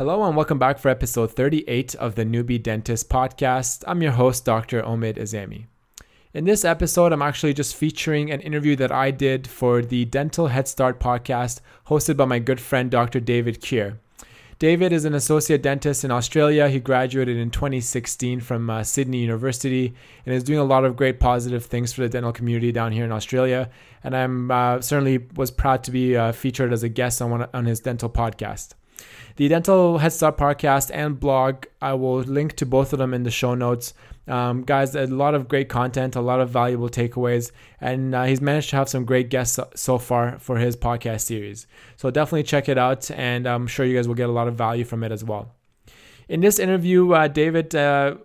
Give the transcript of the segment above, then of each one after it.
Hello and welcome back for episode 38 of the Newbie Dentist podcast. I'm your host, Dr. Omid Azami. In this episode, I'm actually just featuring an interview that I did for the Dental Head Start podcast hosted by my good friend, Dr. David Kier. David is an associate dentist in Australia. He graduated in 2016 from uh, Sydney University and is doing a lot of great positive things for the dental community down here in Australia. And I'm uh, certainly was proud to be uh, featured as a guest on one, on his dental podcast. The Dental Head Start podcast and blog, I will link to both of them in the show notes. Um, guys, a lot of great content, a lot of valuable takeaways, and uh, he's managed to have some great guests so far for his podcast series. So definitely check it out, and I'm sure you guys will get a lot of value from it as well. In this interview, uh, David uh,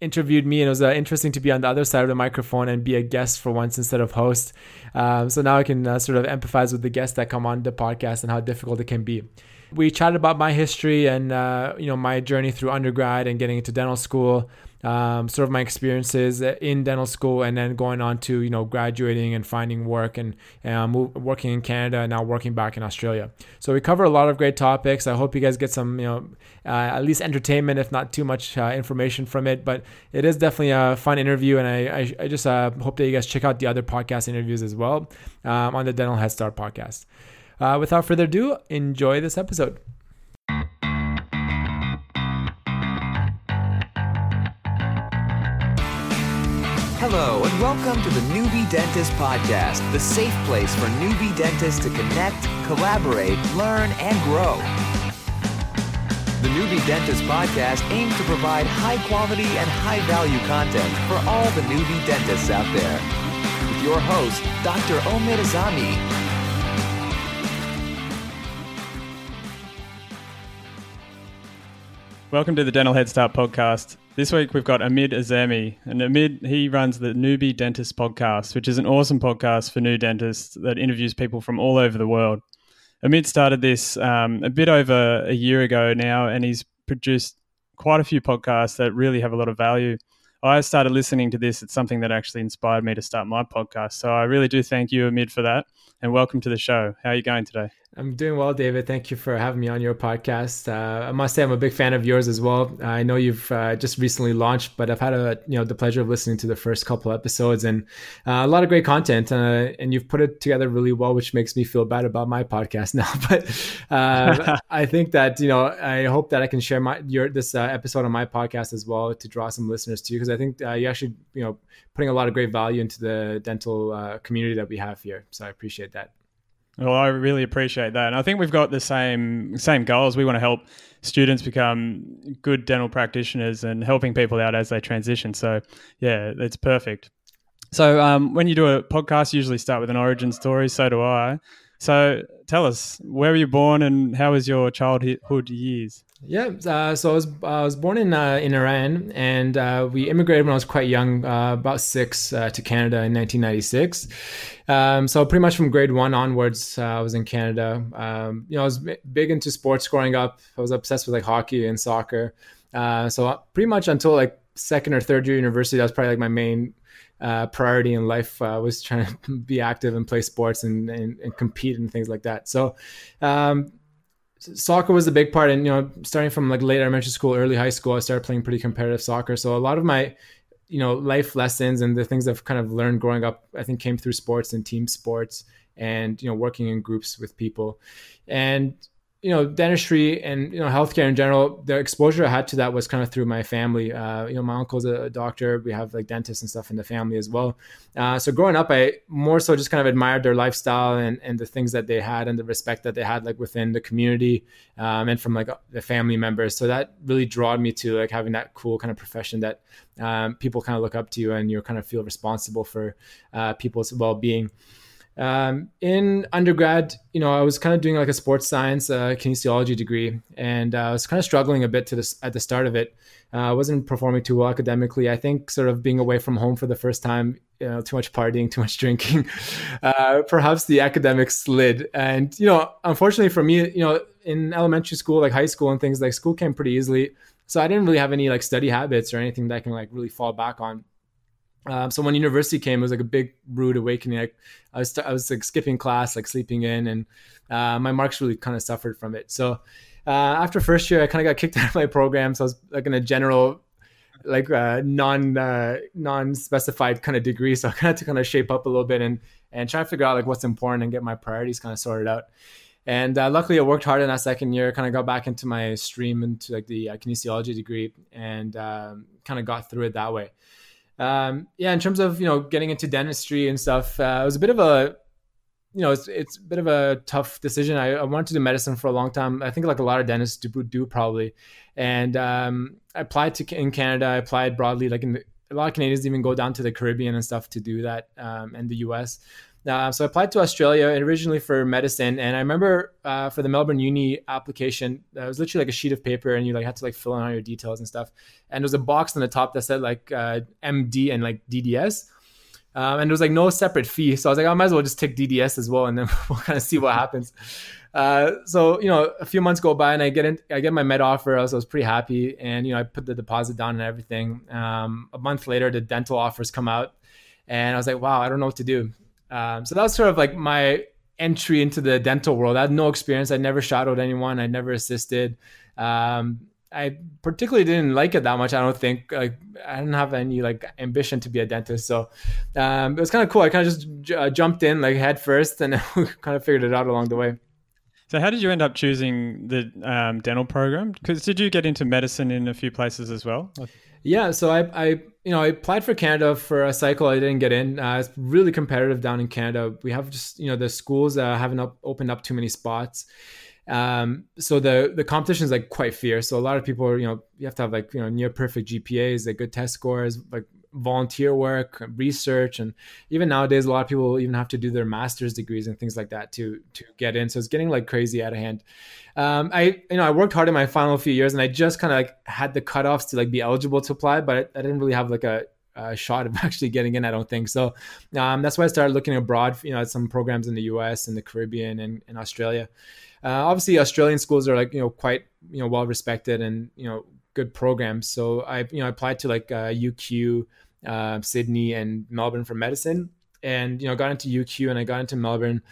interviewed me, and it was uh, interesting to be on the other side of the microphone and be a guest for once instead of host. Um, so now I can uh, sort of empathize with the guests that come on the podcast and how difficult it can be we chatted about my history and uh, you know my journey through undergrad and getting into dental school um, sort of my experiences in dental school and then going on to you know graduating and finding work and, and move, working in Canada and now working back in Australia. So we cover a lot of great topics. I hope you guys get some you know uh, at least entertainment, if not too much uh, information from it. But it is definitely a fun interview, and I I, I just uh, hope that you guys check out the other podcast interviews as well um, on the Dental Head Start podcast. Uh, without further ado, enjoy this episode. Hello, and welcome to the Newbie Dentist Podcast, the safe place for newbie dentists to connect, collaborate, learn, and grow. The Newbie Dentist Podcast aims to provide high quality and high value content for all the newbie dentists out there. With your host, Dr. Omid Azami, Welcome to the Dental Head Start podcast. This week we've got Omid Azami, and Omid he runs the Newbie Dentist podcast, which is an awesome podcast for new dentists that interviews people from all over the world. Omid started this um, a bit over a year ago now, and he's produced quite a few podcasts that really have a lot of value. I started listening to this. It's something that actually inspired me to start my podcast. So I really do thank you, Omid, for that. And welcome to the show. How are you going today? I'm doing well, David. Thank you for having me on your podcast. Uh, I must say I'm a big fan of yours as well. I know you've uh, just recently launched, but I've had a you know the pleasure of listening to the first couple episodes and uh, a lot of great content. Uh, and you've put it together really well, which makes me feel bad about my podcast now. But uh, I think that you know I hope that I can share my your this uh, episode on my podcast as well to draw some listeners to you because I think you actually you know putting a lot of great value into the dental community that we have here. So I appreciate that. Well, I really appreciate that. And I think we've got the same same goals. We want to help students become good dental practitioners and helping people out as they transition. So, yeah, it's perfect. So, um, when you do a podcast, you usually start with an origin story. So do I. So, tell us, where were you born and how was your childhood years? Yeah, uh, so I was I was born in uh, in Iran, and uh, we immigrated when I was quite young, uh, about six, uh, to Canada in 1996. Um, so pretty much from grade one onwards, uh, I was in Canada. Um, you know, I was big into sports growing up. I was obsessed with like hockey and soccer. so pretty much until like second or third year university, that was probably like my main priority in life. was trying to be active and play sports and, and, and compete and things like that. So. Um, soccer was a big part and you know starting from like late elementary school early high school i started playing pretty competitive soccer. So a lot of my you know life lessons and the things i've kind of learned growing up i think came through sports and team sports and you know working in groups with people. And you know dentistry and you know healthcare in general the exposure i had to that was kind of through my family. Uh, you know my uncle's a doctor. We have like dentists and stuff in the family as well. Uh, so growing up i more so just kind of admired their lifestyle and, and the things that they had and the respect that they had like within the community um, and from like the family members. So that really drawed me to like having that cool kind of profession that um, people kind of look up to you and you kind of feel responsible for uh, people's well-being um, in undergrad, you know, I was kind of doing like a sports science, uh, kinesiology degree, and uh, I was kind of struggling a bit to this at the start of it. Uh, I wasn't performing too well academically. I think sort of being away from home for the first time, you know, too much partying, too much drinking, uh, perhaps the academics slid. And you know, unfortunately for me, you know, in elementary school, like high school and things, like school came pretty easily. So I didn't really have any like study habits or anything that I can like really fall back on. Um, so when university came, it was like a big rude awakening. Like I was, I was like skipping class, like sleeping in, and uh, my marks really kind of suffered from it. So uh, after first year, I kind of got kicked out of my program, so I was like in a general, like uh, non uh, non specified kind of degree. So I kind of had to kind of shape up a little bit and and try to figure out like what's important and get my priorities kind of sorted out. And uh, luckily, I worked hard in that second year. Kind of got back into my stream into like the uh, kinesiology degree, and um, kind of got through it that way. Um, yeah, in terms of you know getting into dentistry and stuff, uh, it was a bit of a you know, it's it's a bit of a tough decision. I, I, wanted to do medicine for a long time. I think like a lot of dentists do, do probably, and um, I applied to in Canada. I applied broadly, like in the, a lot of Canadians even go down to the Caribbean and stuff to do that, um, and the U.S. Uh, so I applied to Australia originally for medicine, and I remember uh, for the Melbourne Uni application, uh, it was literally like a sheet of paper, and you like had to like fill in all your details and stuff. And there was a box on the top that said like uh, MD and like DDS. Um, and there was like no separate fee. So I was like, I might as well just take DDS as well, and then we'll kind of see what happens. Uh, so you know, a few months go by, and I get in, I get my med offer. I was, I was pretty happy, and you know, I put the deposit down and everything. Um, a month later, the dental offers come out, and I was like, wow, I don't know what to do. Um, so that was sort of like my entry into the dental world. I had no experience. I never shadowed anyone. I never assisted. Um, I particularly didn't like it that much. I don't think like I didn't have any like ambition to be a dentist. So um, it was kind of cool. I kind of just j- uh, jumped in like head first and kind of figured it out along the way. So how did you end up choosing the um, dental program? Because did you get into medicine in a few places as well? Yeah, so I, I, you know, I applied for Canada for a cycle. I didn't get in. Uh, it's really competitive down in Canada. We have just, you know, the schools uh, haven't up, opened up too many spots. Um, so the the competition is like quite fierce. So a lot of people, are, you know, you have to have like you know near perfect GPAs, like good test scores, like volunteer work, research, and even nowadays a lot of people even have to do their master's degrees and things like that to to get in. So it's getting like crazy out of hand. Um, I you know I worked hard in my final few years, and I just kind of like had the cutoffs to like be eligible to apply, but I, didn't really have like a shot of actually getting in. I don't think so. Um, that's why I started looking abroad. You know, at some programs in the U.S. and the Caribbean and Australia. Uh, obviously, Australian schools are like you know quite you know well respected and you know good programs. So I you know applied to like uh, UQ, uh, Sydney, and Melbourne for medicine, and you know got into UQ and I got into Melbourne.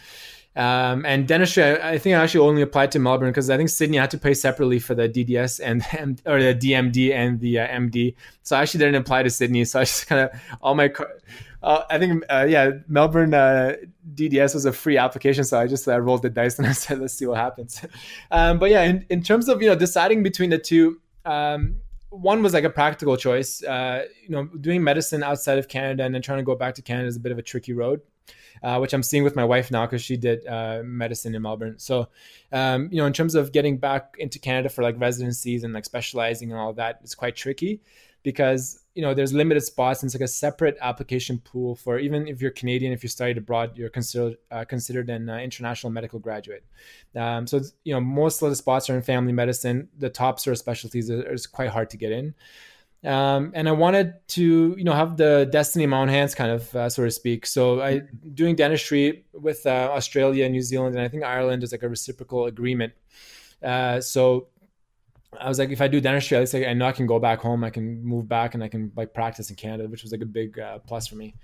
Um, and dentistry, I, I, think I actually only applied to Melbourne because I think Sydney had to pay separately for the DDS and or the DMD and the uh, MD. So I actually didn't apply to Sydney. So I just kind of all my uh, I think uh, yeah, Melbourne uh, DDS was a free application, so I just I rolled the dice and I said, let's see what happens. Um, but yeah, in, in terms of you know deciding between the two, um, one was like a practical choice. Uh, you know, doing medicine outside of Canada and then trying to go back to Canada is a bit of a tricky road. Uh, which I'm seeing with my wife now because she did uh, medicine in Melbourne. So, um, you know, in terms of getting back into Canada for like residencies and like specializing and all that, it's quite tricky because you know there's limited spots and it's like a separate application pool for even if you're Canadian if you studied abroad you're considered uh, considered an uh, international medical graduate. Um, so you know most of the spots are in family medicine. The top sort of specialties is quite hard to get in. Um, and I wanted to you know have the destiny in my own hands kind of uh, so to speak. So I doing dentistry with uh, Australia New Zealand and I think Ireland is like a reciprocal agreement. Uh, so I was like, if I do dentistry, at least I know I can go back home. I can move back and I can like practice in Canada, which was like a big uh, plus for me.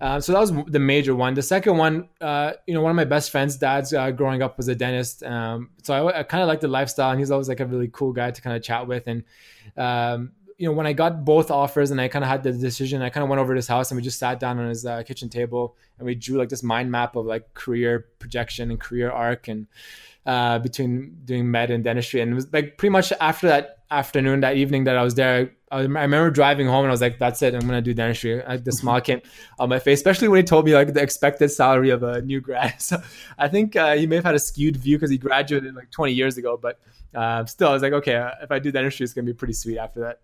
Uh, so that was the major one. The second one, uh, you know, one of my best friends' dads uh, growing up was a dentist. Um, so I, I kind of liked the lifestyle, and he's always like a really cool guy to kind of chat with. And um, you know, when I got both offers and I kind of had the decision, I kind of went over to his house and we just sat down on his uh, kitchen table and we drew like this mind map of like career projection and career arc and uh, between doing med and dentistry. And it was like pretty much after that afternoon, that evening that I was there, I, I remember driving home and I was like, that's it. I'm going to do dentistry. I, the smile came on my face, especially when he told me like the expected salary of a new grad. So I think uh, he may have had a skewed view because he graduated like 20 years ago, but uh, still I was like, okay, uh, if I do dentistry, it's going to be pretty sweet after that.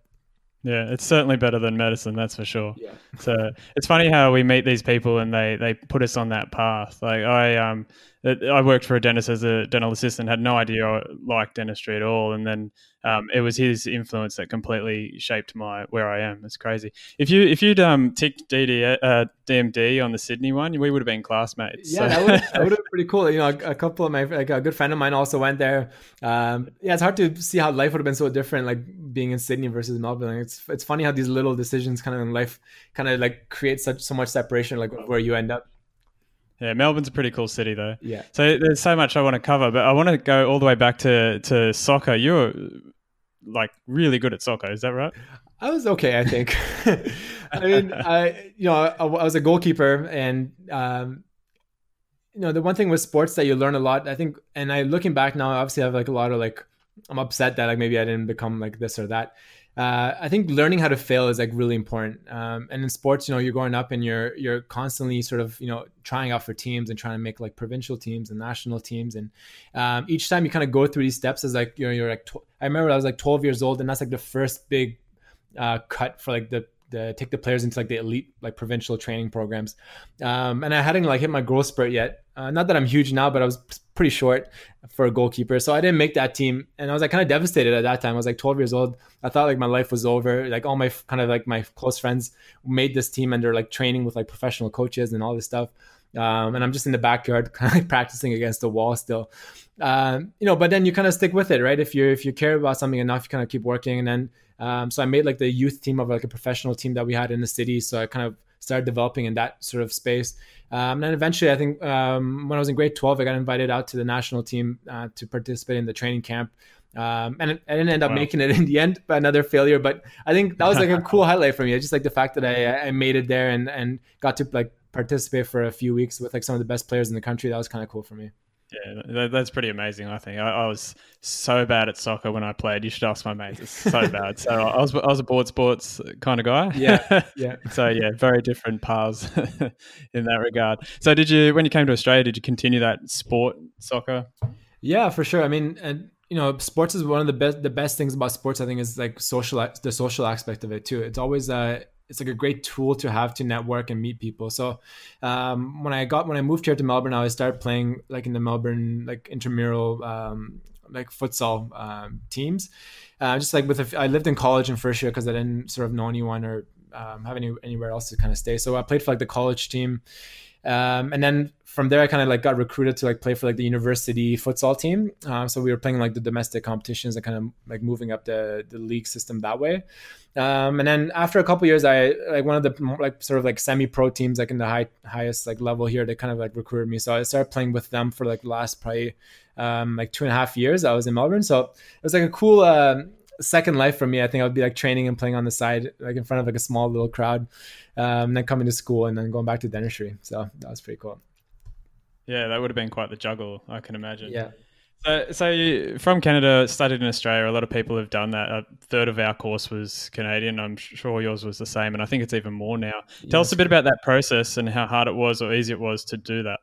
Yeah, it's certainly better than medicine, that's for sure. Yeah. So it's funny how we meet these people and they they put us on that path. Like I um I worked for a dentist as a dental assistant, had no idea I liked dentistry at all, and then um, it was his influence that completely shaped my where I am. It's crazy. If you if you'd um, ticked DD, uh, DMD on the Sydney one, we would have been classmates. Yeah, so. that, would, that would have been pretty cool. You know, a, a, couple of my like a good friend of mine also went there. Um, yeah, it's hard to see how life would have been so different, like being in Sydney versus Melbourne. It's it's funny how these little decisions kind of in life kind of like create such so much separation, like where you end up. Yeah, Melbourne's a pretty cool city, though. Yeah. So there's so much I want to cover, but I want to go all the way back to to soccer. You're like really good at soccer, is that right? I was okay, I think. I mean, I you know, I, I, was a goalkeeper, and um, you know, the one thing with sports that you learn a lot. I think, and I looking back now, obviously, I have like a lot of like, I'm upset that like maybe I didn't become like this or that uh, I think learning how to fail is like really important. Um, and in sports, you know, you're growing up and you're you're constantly sort of you know trying out for teams and trying to make like provincial teams and national teams. And um, each time you kind of go through these steps, as like you know you're like tw- I remember I was like 12 years old, and that's like the first big uh, cut for like the the take the players into like the elite like provincial training programs. Um, and I hadn't like hit my growth spurt yet. Uh, not that I'm huge now, but I was pretty short for a goalkeeper, so I didn't make that team. And I was like kind of devastated at that time. I was like 12 years old. I thought like my life was over. Like all my kind of like my close friends made this team and they're like training with like professional coaches and all this stuff. Um, and I'm just in the backyard kind of like practicing against the wall still. Um, you know, but then you kind of stick with it, right? If you if you care about something enough, you kind of keep working. And then um, so I made like the youth team of like a professional team that we had in the city. So I kind of started developing in that sort of space. Um, and then eventually, I think um, when I was in grade 12, I got invited out to the national team uh, to participate in the training camp. Um, and I didn't end up wow. making it in the end, but another failure. But I think that was like a cool highlight for me. Just like the fact that I, I made it there and, and got to like participate for a few weeks with like some of the best players in the country. That was kind of cool for me. Yeah, that's pretty amazing. I think I, I, was so bad at soccer when I played. You should ask my mates. It's so bad. So I was I was a board sports kind of guy. Yeah, yeah. so yeah, very different paths in that regard. So did you when you came to Australia? Did you continue that sport soccer? Yeah, for sure. I mean, and you know, sports is one of the best the best things about sports. I think is like social the social aspect of it too. It's always uh it's like a great tool to have to network and meet people. So um, when I got when I moved here to Melbourne, I started playing like in the Melbourne like intramural um, like futsal um, teams. Uh, just like with a, I lived in college in first year because I didn't sort of know anyone or um, have any anywhere else to kind of stay. So I played for like the college team. Um, and then from there, I kind of like got recruited to like play for like the university futsal team. Um, so we were playing like the domestic competitions and kind of like moving up the the league system that way. Um, and then after a couple years, I like one of the like sort of like semi pro teams like in the high highest like level here. They kind of like recruited me, so I started playing with them for like the last probably um, like two and a half years. I was in Melbourne, so it was like a cool. Uh, second life for me. I think I would be like training and playing on the side, like in front of like a small little crowd, um, and then coming to school and then going back to dentistry. So that was pretty cool. Yeah, that would have been quite the juggle, I can imagine. Yeah. So, so you, from Canada, studied in Australia. A lot of people have done that. A third of our course was Canadian. I'm sure yours was the same, and I think it's even more now. Tell us a bit about that process and how hard it was or easy it was to do that.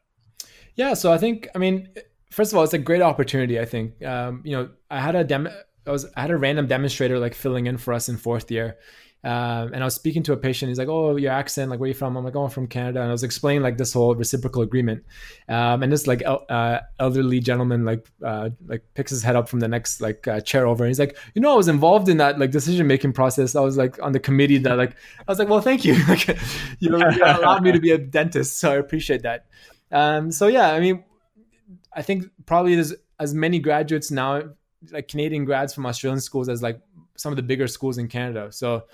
Yeah, so I think, I mean, first of all, it's a great opportunity. I think, um, you know, I had a demo. I was I had a random demonstrator like filling in for us in fourth year, um, and I was speaking to a patient. He's like, "Oh, your accent, like where are you from?" I'm like, "Oh, I'm from Canada." And I was explaining like this whole reciprocal agreement, um, and this like el- uh, elderly gentleman like uh, like picks his head up from the next like uh, chair over, and he's like, "You know, I was involved in that like decision making process. I was like on the committee that like I was like, well, thank you, like you know, you allowed me to be a dentist, so I appreciate that." Um, so yeah, I mean, I think probably there's as many graduates now like Canadian grads from Australian schools as like some of the bigger schools in Canada. So,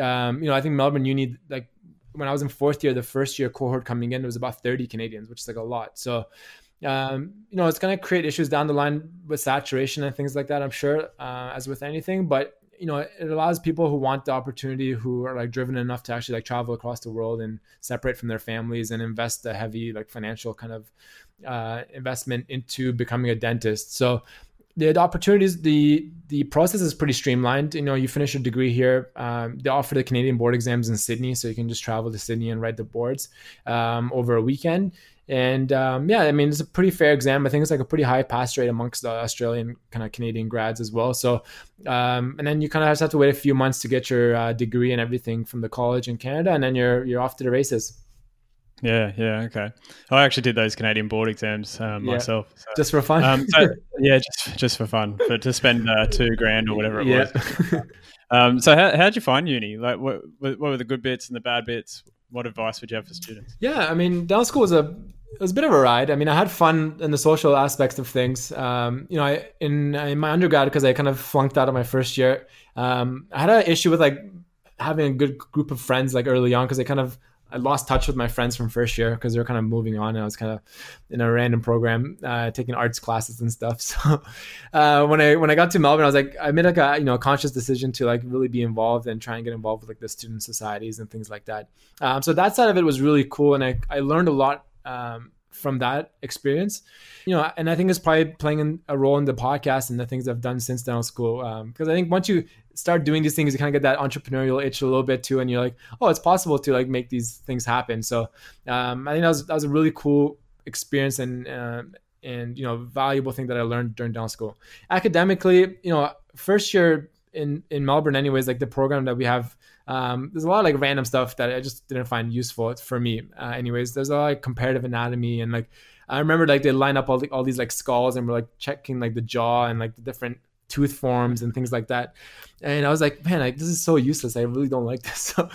um, you know, I think Melbourne Uni, like when I was in fourth year, the first year cohort coming in, it was about 30 Canadians, which is like a lot. So, um, you know, it's going to create issues down the line with saturation and things like that, I'm sure, uh, as with anything. But, you know, it allows people who want the opportunity, who are like driven enough to actually like travel across the world and separate from their families and invest a heavy like financial kind of uh, investment into becoming a dentist. So, the, opportunities the the process is pretty streamlined. You know you finish your degree here um, they offer the canadian board exams in sydney so you can just travel to sydney and write the boards um, over a weekend. And um, yeah i mean it's a pretty fair exam. I think it's like a pretty high pass rate amongst the australian kind of canadian grads as well. So um, and then you kind of just have to wait a few months to get your uh, degree and everything from the college in canada and then you're you're off to the races yeah, yeah, okay. I actually did those Canadian board exams um, yeah. myself, so. just for fun. Um, so, yeah, just just for fun, but to spend uh, two grand or whatever it yeah. was. um, so, how how'd you find uni? Like, what what were the good bits and the bad bits? What advice would you have for students? Yeah, I mean, down school was a it was a bit of a ride. I mean, I had fun in the social aspects of things. Um, you know, I, in in my undergrad because I kind of flunked out of my first year. Um, I had an issue with like having a good group of friends like early on because I kind of I lost touch with my friends from first year because they were kind of moving on and I was kind of in a random program uh, taking arts classes and stuff. So uh, when I when I got to Melbourne, I was like I made like a you know a conscious decision to like really be involved and try and get involved with like the student societies and things like that. Um, so that side of it was really cool and I I learned a lot. Um, from that experience you know and i think it's probably playing a role in the podcast and the things i've done since dental school because um, i think once you start doing these things you kind of get that entrepreneurial itch a little bit too and you're like oh it's possible to like make these things happen so um, i think that was, that was a really cool experience and uh, and you know valuable thing that i learned during dental school academically you know first year in in melbourne anyways like the program that we have um, there's a lot of like random stuff that I just didn't find useful for me. Uh, anyways, there's a lot of comparative anatomy and like I remember like they line up all the, all these like skulls and we're like checking like the jaw and like the different tooth forms and things like that. And I was like, man, like this is so useless. I really don't like this. So,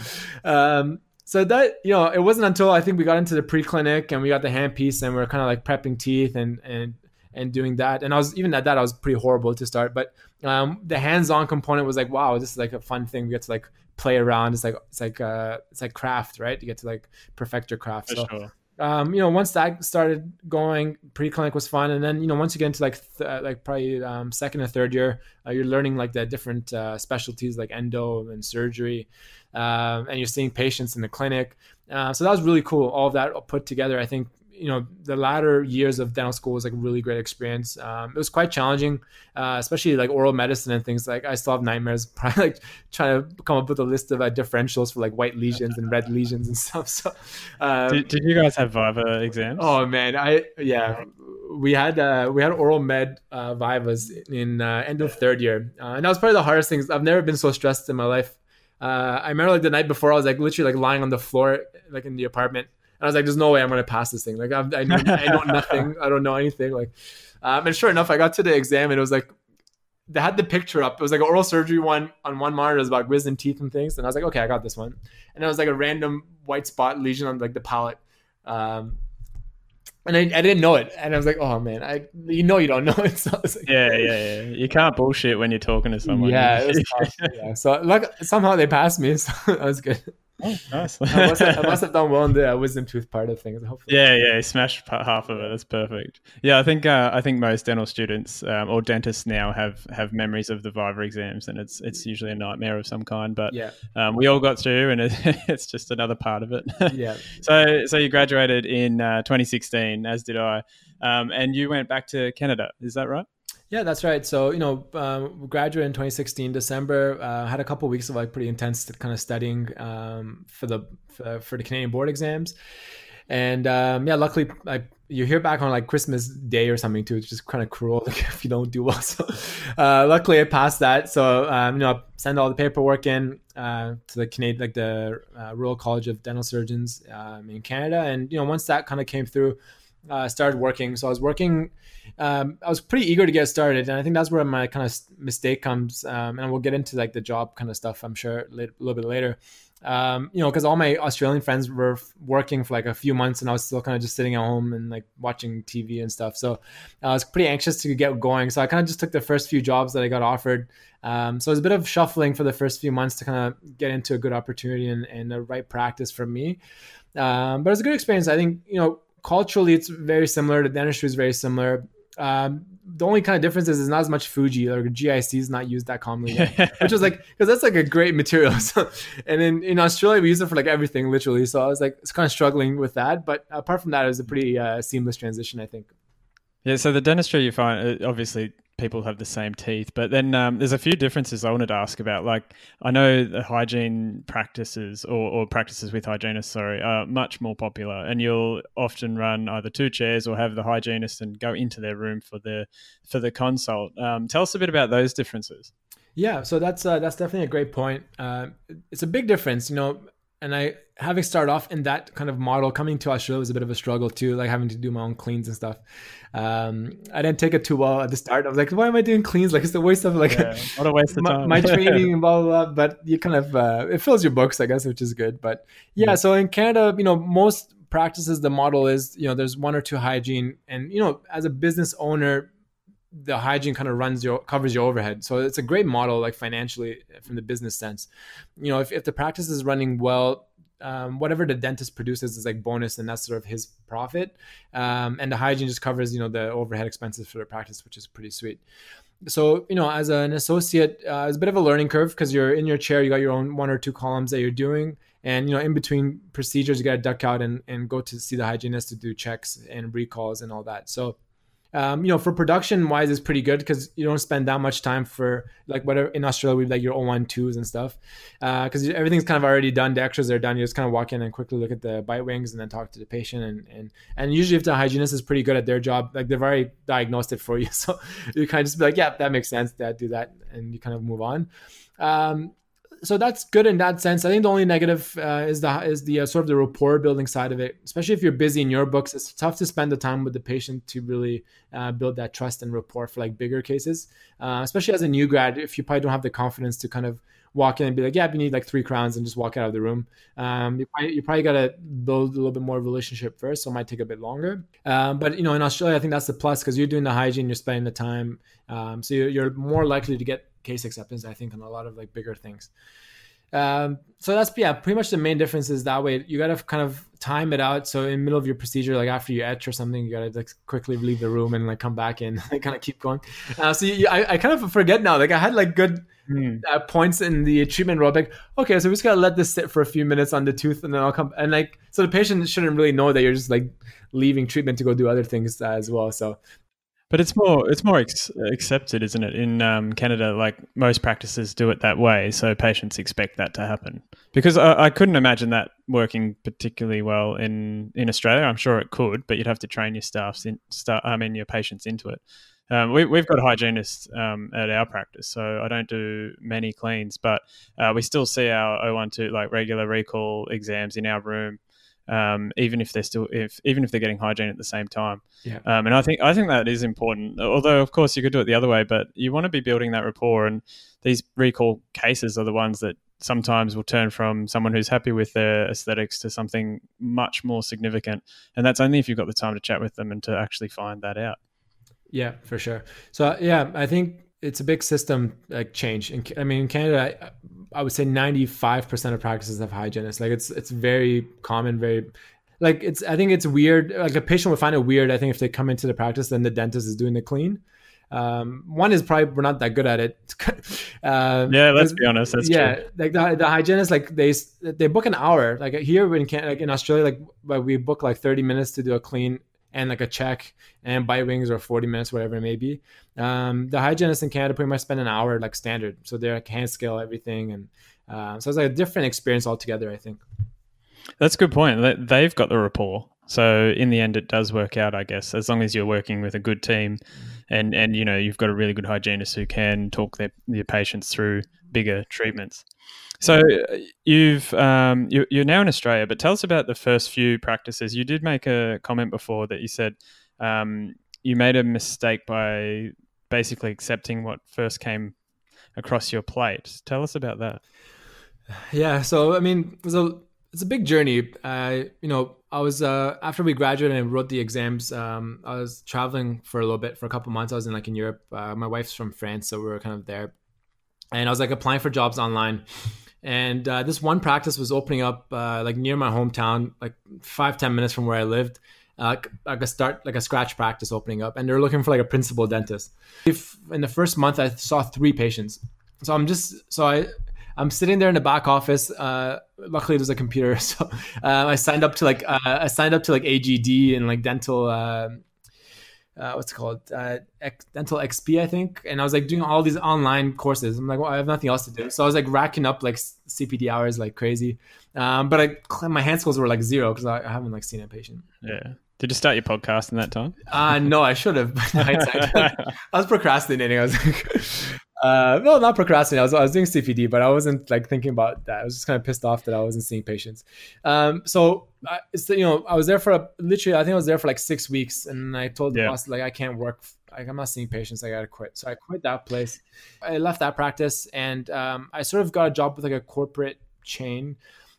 um, so that you know, it wasn't until I think we got into the pre-clinic and we got the handpiece and we are kind of like prepping teeth and and and doing that. And I was even at that I was pretty horrible to start, but um, the hands-on component was like, wow, this is like a fun thing. We get to like play around. It's like it's like uh it's like craft, right? You get to like perfect your craft. For so sure. Um, you know, once that started going, pre-clinic was fun, and then you know, once you get into like th- like probably um, second or third year, uh, you're learning like the different uh, specialties like endo and surgery, um, and you're seeing patients in the clinic. Uh, so that was really cool. All of that put together, I think you know the latter years of dental school was like a really great experience. Um, it was quite challenging uh, especially like oral medicine and things. Like i still have nightmares probably like trying to come up with a list of uh, differentials for like white lesions and red lesions and stuff so um, did, did, you guys have viva exams? Oh man i yeah we had uh, we had oral med uh, vivas in uh, end of third year. Uh, and that was probably the hardest things. I've never been so stressed in my life. I remember like the night before I was like literally like lying on the floor like in the apartment I was like, there's no way I'm going to pass this thing. Like, I'm, I know, I know nothing. I don't know anything. Like, um, and sure enough, I got to the exam and it was like, they had the picture up. It was like an oral surgery one on one monitor. It was about wisdom teeth and things. And I was like, okay, I got this one. And it was like a random white spot lesion on like the palate. Um, and I, I didn't know it, and I was like, "Oh man, I you know you don't know it." So like, yeah, yeah, yeah. You can't bullshit when you're talking to someone. Yeah, yeah. So like somehow they passed me, so that was good. Oh, nice. I, must have, I, must have, done well in the wisdom tooth part of things. Hopefully. Yeah, yeah, smashed half of it. That's perfect. Yeah, I think uh, I think most dental students um, or dentists now have have memories of the Viva exams, and it's it's usually a nightmare of some kind. But yeah, um, we all got through, and it, it's just another part of it. yeah. so so you graduated in uh, 2016, as did I, um, and you went back to Canada. Is that right? Yeah, that's right. So you know, um, graduated in 2016 December. Uh, had a couple of weeks of like pretty intense kind of studying um, for the for, for, the Canadian board exams, and um, yeah, luckily I, you hear back on like Christmas Day or something too. It's just kind of cruel like, if you don't do well. So uh, luckily I passed that. So um, you know, send all the paperwork in uh, to the Canadian like the uh, Royal College of Dental Surgeons um, in Canada, and you know once that kind of came through uh, started working. So I was working. Um, I was pretty eager to get started, and I think that's where my kind of mistake comes. Um, and we'll get into like the job kind of stuff. I'm sure a little bit later. Um, you know, because all my Australian friends were working for like a few months, and I was still kind of just sitting at home and like watching TV and stuff. So I was pretty anxious to get going. So I kind of just took the first few jobs that I got offered. Um, so it was a bit of shuffling for the first few months to kind of get into a good opportunity and, and the right practice for me. Um, but it was a good experience. I think you know culturally it's very similar. The dentistry is very similar. Um, the only kind of difference is it's not as much Fuji or GIC is not used that commonly, which was like because that's like a great material. So, and then in Australia we use it for like everything literally. So I was like it's kind of struggling with that, but apart from that, it was a pretty uh, seamless transition, I think. Yeah, so the dentistry you find uh, obviously people have the same teeth. But then um, there's a few differences I wanted to ask about. Like I know the hygiene practices or, or, practices with hygienists, sorry, are much more popular, and you'll often run either two chairs or have the hygienist and go into their room for the for the consult. Um, tell us a bit about those differences. Yeah, so that's uh, that's definitely a great point. Uh, it's a big difference, you know and I having started off in that kind of model, coming to Australia was a bit of a struggle too, like having to do my own cleans and stuff. Um, I didn't take it too well at the start. I was like, why am I doing cleans? Like it's a waste of like yeah, what a waste of time. my, my training and blah, blah blah. But you kind of uh, it fills your books, I guess, which is good. But yeah, yeah, so in Canada, you know, most practices the model is you know there's one or two hygiene, and you know as a business owner the hygiene kind of runs your covers your overhead so it's a great model like financially from the business sense you know if, if the practice is running well um, whatever the dentist produces is like bonus, and that's sort of his profit. Um, and the hygiene just covers you know the overhead expenses for the practice, which is pretty sweet. So you know, as an associate, uh, it's a bit of a learning curve because you're in your chair, you got your own one or two columns that you're doing, and you know, in between procedures, you got to duck out and and go to see the hygienist to do checks and recalls and all that. So um, you know, for production wise, it's pretty good because you don't spend that much time for like whatever in Australia we like your O1 twos and stuff because uh, everything's kind of already done. The extras are done. You just kind of walk in and quickly look at the bite wings and then talk to the patient and and and usually if the hygienist is pretty good at their job, like they've already diagnosed it for you, so you kind of just be like, yeah, that makes sense. That do that, and you kind of move on. Um, so that's good in that sense. I think the only negative uh, is the is the uh, sort of the rapport building side of it. Especially if you're busy in your books, it's tough to spend the time with the patient to really uh, build that trust and rapport for like bigger cases. Uh, especially as a new grad, if you probably don't have the confidence to kind of walk in and be like, yeah, you need like three crowns and just walk out of the room. Um, you probably, you probably got to build a little bit more relationship first, so it might take a bit longer. Um, but you know, in Australia, I think that's the plus because you're doing the hygiene, you're spending the time, um, so you're, you're more likely to get case acceptance, I think, on a lot of like bigger things. Um, so that's yeah, pretty much the main difference is that way. You gotta kind of time it out. So in the middle of your procedure, like after you etch or something, you gotta like quickly leave the room and like come back in, and kind of keep going. Uh, so you, I, I kind of forget now. Like I had like good mm. uh, points in the treatment row. Like okay, so we just gotta let this sit for a few minutes on the tooth, and then I'll come. And like so the patient shouldn't really know that you're just like leaving treatment to go do other things uh, as well. So but it's more it's more ex- accepted, isn't it? In um, Canada, like most practices do it that way, so patients expect that to happen. Because I, I, couldn't imagine that working particularly well in in Australia. I'm sure it could, but you'd have to train your staffs in, start, I mean, your patients into it. Um, we, have got hygienists um, at our practice, so I don't do many cleans, but uh, we still see our O12 like regular recall exams in our room um, even if they're still if even if they're getting hygiene at the same time. Yeah. Um, and I think I think that is important. Although of course you could do it the other way, but you want to be building that rapport. And these recall cases are the ones that sometimes will turn from someone who's happy with their aesthetics to something much more significant. And that's only if you've got the time to chat with them and to actually find that out. Yeah, for sure. So yeah, I think it's a big system like change. In, I mean, in Canada, I, would say ninety five percent of practices have hygienists. Like it's it's very common, very like it's. I think it's weird. Like a patient would find it weird. I think if they come into the practice, then the dentist is doing the clean. Um, one is probably we're not that good at it. uh, yeah, let's be honest. That's yeah, true. like the, the hygienist, like they they book an hour. Like here in Canada, like in Australia, like we book like thirty minutes to do a clean and like a check and bite wings or 40 minutes, whatever it may be. Um, the hygienists in Canada pretty much spend an hour like standard. So they're like hand scale everything. And uh, so it's like a different experience altogether, I think. That's a good point. They've got the rapport. So in the end, it does work out, I guess, as long as you're working with a good team, and and you know you've got a really good hygienist who can talk their your patients through bigger treatments. So uh, you've um, you, are now in Australia, but tell us about the first few practices. You did make a comment before that you said um, you made a mistake by basically accepting what first came across your plate. Tell us about that. Yeah, so I mean, it was a it's a big journey. Uh, you know, I was uh, after we graduated and wrote the exams. Um, I was traveling for a little bit for a couple months. I was in like in Europe. Uh, my wife's from France, so we were kind of there, and I was like applying for jobs online and uh, this one practice was opening up uh, like near my hometown, like five ten minutes from where I lived. Uh, like a start, like a scratch practice opening up, and they're looking for like a principal dentist. If in the first month I saw three patients, so I'm just so I I'm sitting there in the back office. Uh, luckily, there's a computer, so uh, I signed up to like uh, I signed up to like AGD and like dental uh, what's it called? Uh, X, dental xp i think. And i was like doing all these online courses. I'm like well i have nothing else to do. So i was like racking up like cpd hours like crazy. Um, but I, my hand skills were like zero because I, I, haven't like seen a patient. Yeah. Did you start your podcast in that time? Uh no i should have i was procrastinating. I was like uh, no, not procrastinating. I was, I was doing CPD, but I wasn't like thinking about that. I was just kind of pissed off that I wasn't seeing patients. Um, so I, it's you know I was there for a, literally I think I was there for like six weeks, and I told the boss like I can't work. Like I'm not seeing patients. I gotta quit. So I quit that place. I left that practice, and um, I sort of got a job with like a corporate chain.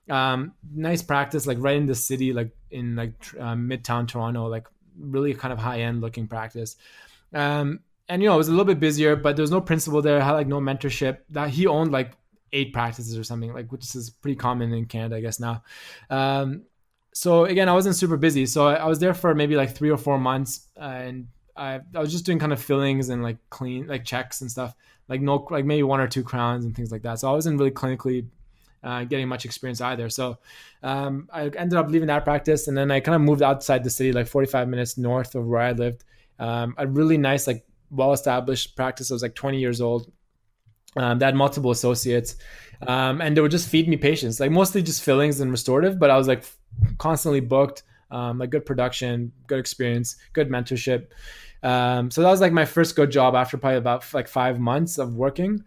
Um, nice practice, like right in the city, like in like uh, midtown Toronto, like really kind of high end looking practice. Um, and you know it was a little bit busier but there was no principal there had like no mentorship that he owned like eight practices or something like which is pretty common in Canada I guess now. Um, so again, I wasn't super busy, so I, I was there for maybe like three or four months, and I, I was just doing kind of fillings and like clean like checks and stuff, like no like maybe one or two crowns and things like that. So I wasn't really clinically uh, getting much experience either. So um, I ended up leaving that practice, and then I kind of moved outside the city, like 45 minutes north of where I lived. Um, a really nice, like well-established practice. I was like 20 years old. Um, they had multiple associates, um, and they would just feed me patients, like mostly just fillings and restorative. But I was like constantly booked, um, like good production, good experience, good mentorship. Um, so that was like my first good job after probably about like five months of working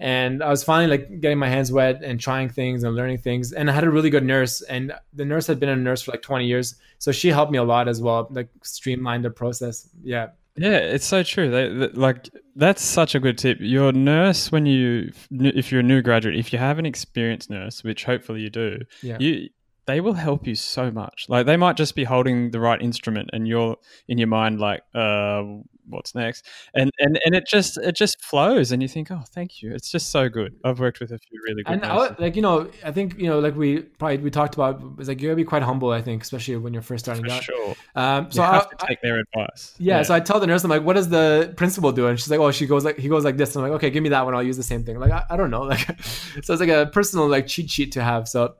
and I was finally like getting my hands wet and trying things and learning things. And I had a really good nurse, and the nurse had been a nurse for like 20 years, so she helped me a lot as well, like streamlined the process. Yeah. Yeah, it's so true. They, they, like that's such a good tip. Your nurse, when you, if you're a new graduate, if you have an experienced nurse, which hopefully you do, yeah. you they will help you so much. Like they might just be holding the right instrument, and you're in your mind like, uh, what's next? And and and it just it just flows and you think oh thank you. It's just so good. I've worked with a few really good and I, like you know i think you know like we probably we talked about it's like you gotta be quite humble i think especially when you're first starting For out. sure. Um so you have I, to take their advice. Yeah, yeah, so i tell the nurse i'm like what does the principal do? And she's like oh she goes like he goes like this. And i'm like okay give me that one. I'll use the same thing. Like i, I don't know. Like so it's like a personal like cheat sheet to have. So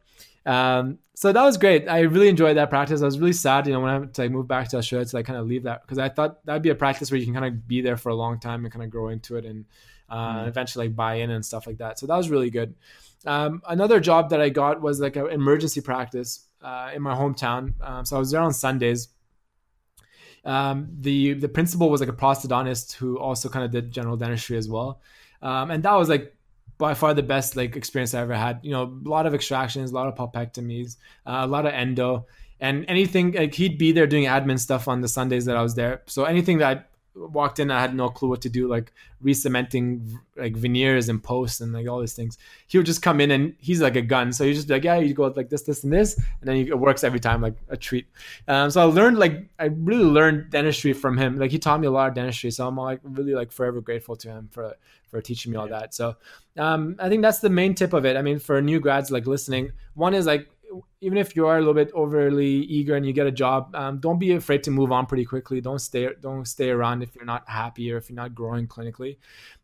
um, so that was great. I really enjoyed that practice. I was really sad, you know, when I had to like move back to Australia to like kind of leave that because I thought that'd be a practice where you can kind of be there for a long time and kind of grow into it and uh, mm. eventually like buy in and stuff like that. So that was really good. Um, another job that I got was like an emergency practice uh, in my hometown. Um, so I was there on Sundays. Um, the the principal was like a prosthodontist who also kind of did general dentistry as well, um, and that was like by far the best like experience I ever had. You know, a lot of extractions, a lot of pulpectomies, uh, a lot of endo, and anything like he'd be there doing admin stuff on the Sundays that I was there. So anything that walked in, I had no clue what to do, like re-cementing like veneers and posts and like all these things. He would just come in and he's like a gun. So you just be like, yeah, you go like this, this, and this, and then it works every time like a treat. Um, so I learned like I really learned dentistry from him. Like he taught me a lot of dentistry. So I'm like really like forever grateful to him for for teaching me all that. So um, I think that's the main tip of it. I mean, for new grads like listening, one is like even if you are a little bit overly eager and you get a job, um, don't be afraid to move on pretty quickly. Don't stay don't stay around if you're not happy or if you're not growing clinically.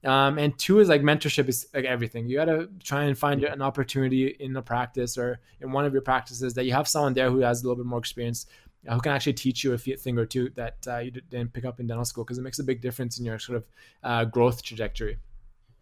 Um, and two is like mentorship is like everything. You got to try and find an opportunity in a practice or in one of your practices that you have someone there who has a little bit more experience uh, who can actually teach you a thing or two that uh, you didn't pick up in dental school because it makes a big difference in your sort of uh, growth trajectory.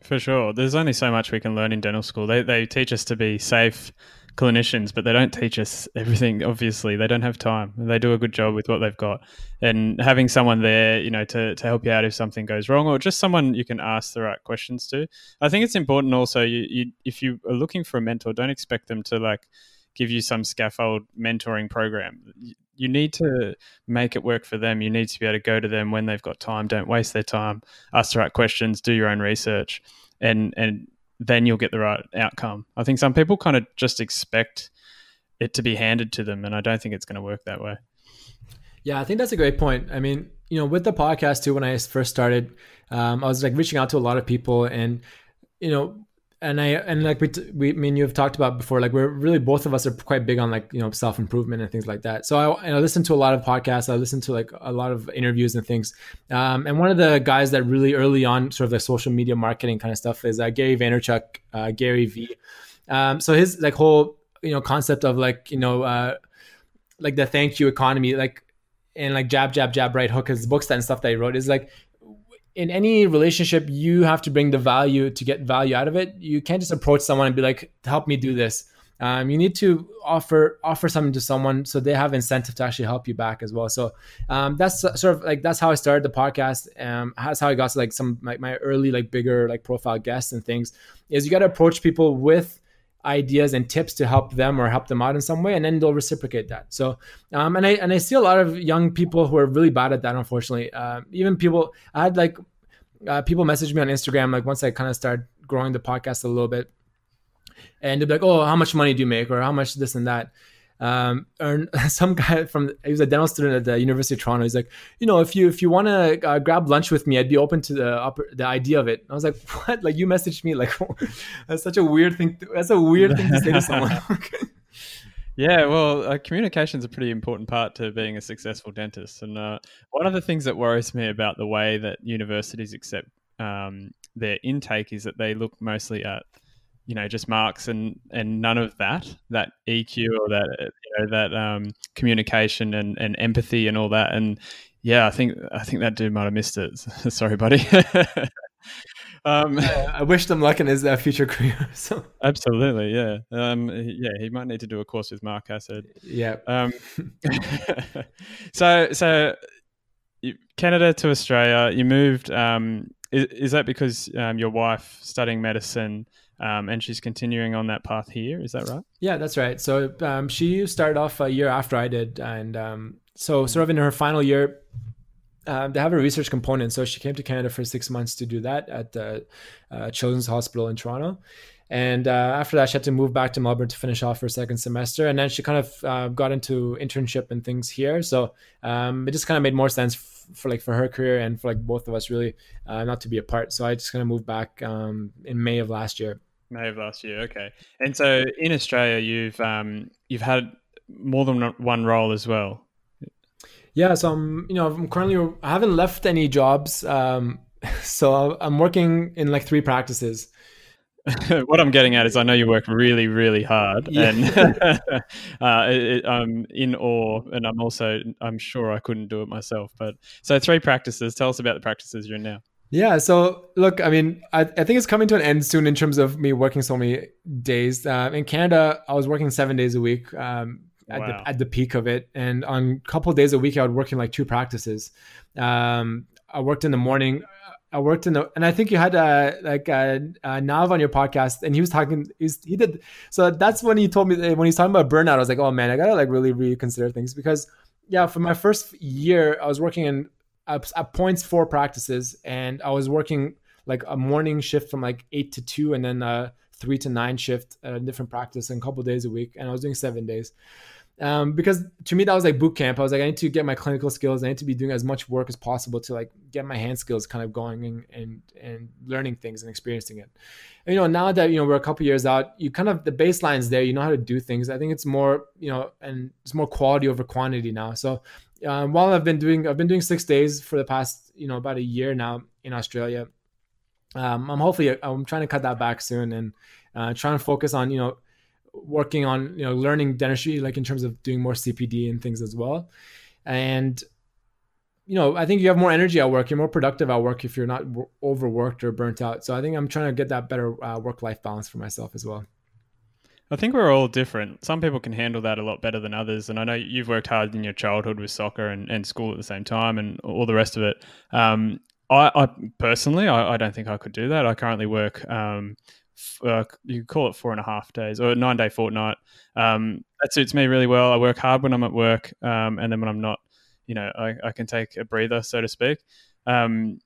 For sure. There's only so much we can learn in dental school. They, they teach us to be safe clinicians, but they don't teach us everything. Obviously, they don't have time. They do a good job with what they've got, and having someone there, you know, to, to help you out if something goes wrong, or just someone you can ask the right questions to. I think it's important also. You, you if you are looking for a mentor, don't expect them to like give you some scaffold mentoring program. You need to make it work for them. You need to be able to go to them when they've got time. Don't waste their time. Ask the right questions. Do your own research, and and then you'll get the right outcome. I think some people kind of just expect it to be handed to them, and I don't think it's going to work that way. Yeah, I think that's a great point. I mean, you know, with the podcast too, when I first started, um, I was like reaching out to a lot of people, and you know, and I and like we we I mean you have talked about before like we're really both of us are quite big on like you know self improvement and things like that. So I and I listen to a lot of podcasts. I listen to like a lot of interviews and things. Um, and one of the guys that really early on sort of the social media marketing kind of stuff is uh, Gary Vaynerchuk, uh, Gary V. Um, so his like whole you know concept of like you know uh, like the thank you economy like and like jab jab jab right hook his books and stuff that he wrote is like in any relationship, you have to bring the value to get value out of it. You can't just approach someone and be like, "Help me do this." Um, you need to offer offer something to someone so they have incentive to actually help you back as well. So um, that's sort of like that's how I started the podcast. Um, that's how I got to like some like my early like bigger like profile guests and things. Is you got to approach people with ideas and tips to help them or help them out in some way, and then they'll reciprocate that. So, um, and I and I see a lot of young people who are really bad at that. Unfortunately, uh, even people I had like uh, people message me on Instagram like once I kind of start growing the podcast a little bit, and they're like, "Oh, how much money do you make?" or "How much this and that." Um, or some guy from he was a dental student at the University of Toronto. He's like, you know, if you if you want to uh, grab lunch with me, I'd be open to the upper, the idea of it. And I was like, what? Like you messaged me? Like that's such a weird thing. To, that's a weird thing to say to someone. Yeah, well, uh, communication is a pretty important part to being a successful dentist. And uh, one of the things that worries me about the way that universities accept um, their intake is that they look mostly at you know just marks and and none of that that EQ or that you know that um, communication and, and empathy and all that. And yeah I think I think that dude might have missed it. Sorry buddy. Um, I wish them luck in his uh, future career so absolutely yeah. Um, yeah he might need to do a course with Mark Hassad. Yeah um, so so Canada to Australia you moved um, is, is that because um, your wife studying medicine um, and she's continuing on that path here? Is that right? Yeah, that's right. So um, she started off a year after I did, and um, so sort of in her final year, uh, they have a research component. So she came to Canada for six months to do that at the uh, Children's Hospital in Toronto. And uh, after that, she had to move back to Melbourne to finish off her second semester. And then she kind of uh, got into internship and things here. So um, it just kind of made more sense for like for her career and for like both of us really uh, not to be apart. So I just kind of moved back um, in May of last year. May of last year, okay. And so in Australia, you've um, you've had more than one role as well. Yeah, so I'm you know I'm currently I haven't left any jobs, um, so I'm working in like three practices. what I'm getting at is I know you work really, really hard, yeah. and uh, it, I'm in awe, and I'm also I'm sure I couldn't do it myself. But so three practices. Tell us about the practices you're in now. Yeah. So look, I mean, I, I think it's coming to an end soon in terms of me working so many days. Uh, in Canada, I was working seven days a week. Um, at, wow. the, at the peak of it, and on a couple days a week, I would work in like two practices. Um, I worked in the morning. I worked in the, and I think you had a like a, a Nav on your podcast, and he was talking. He's, he did. So that's when he told me when he's talking about burnout. I was like, oh man, I gotta like really reconsider things because yeah, for my first year, I was working in at, points four practices, and I was working like a morning shift from like eight to two, and then a three to nine shift at a different practice, and a couple days a week, and I was doing seven days. Um, because to me that was like boot camp. I was like, I need to get my clinical skills. I need to be doing as much work as possible to like get my hand skills kind of going and and, and learning things and experiencing it. And, you know, now that you know we're a couple years out, you kind of the baseline's there. You know how to do things. I think it's more you know, and it's more quality over quantity now. So um, while I've been doing, I've been doing six days for the past, you know, about a year now in Australia. Um, I'm hopefully, I'm trying to cut that back soon and uh, trying to focus on, you know, working on, you know, learning dentistry, like in terms of doing more CPD and things as well. And, you know, I think you have more energy at work. You're more productive at work if you're not overworked or burnt out. So I think I'm trying to get that better uh, work life balance for myself as well. I think we're all different. Some people can handle that a lot better than others. And I know you've worked hard in your childhood with soccer and, and school at the same time and all the rest of it. Um, I, I, personally, I, I, don't think I could do that. I currently work, um, uh, you call it four and a half days or nine day fortnight. Um, that suits me really well. I work hard when I'm at work. Um, and then when I'm not, you know, I, I can take a breather, so to speak. Um,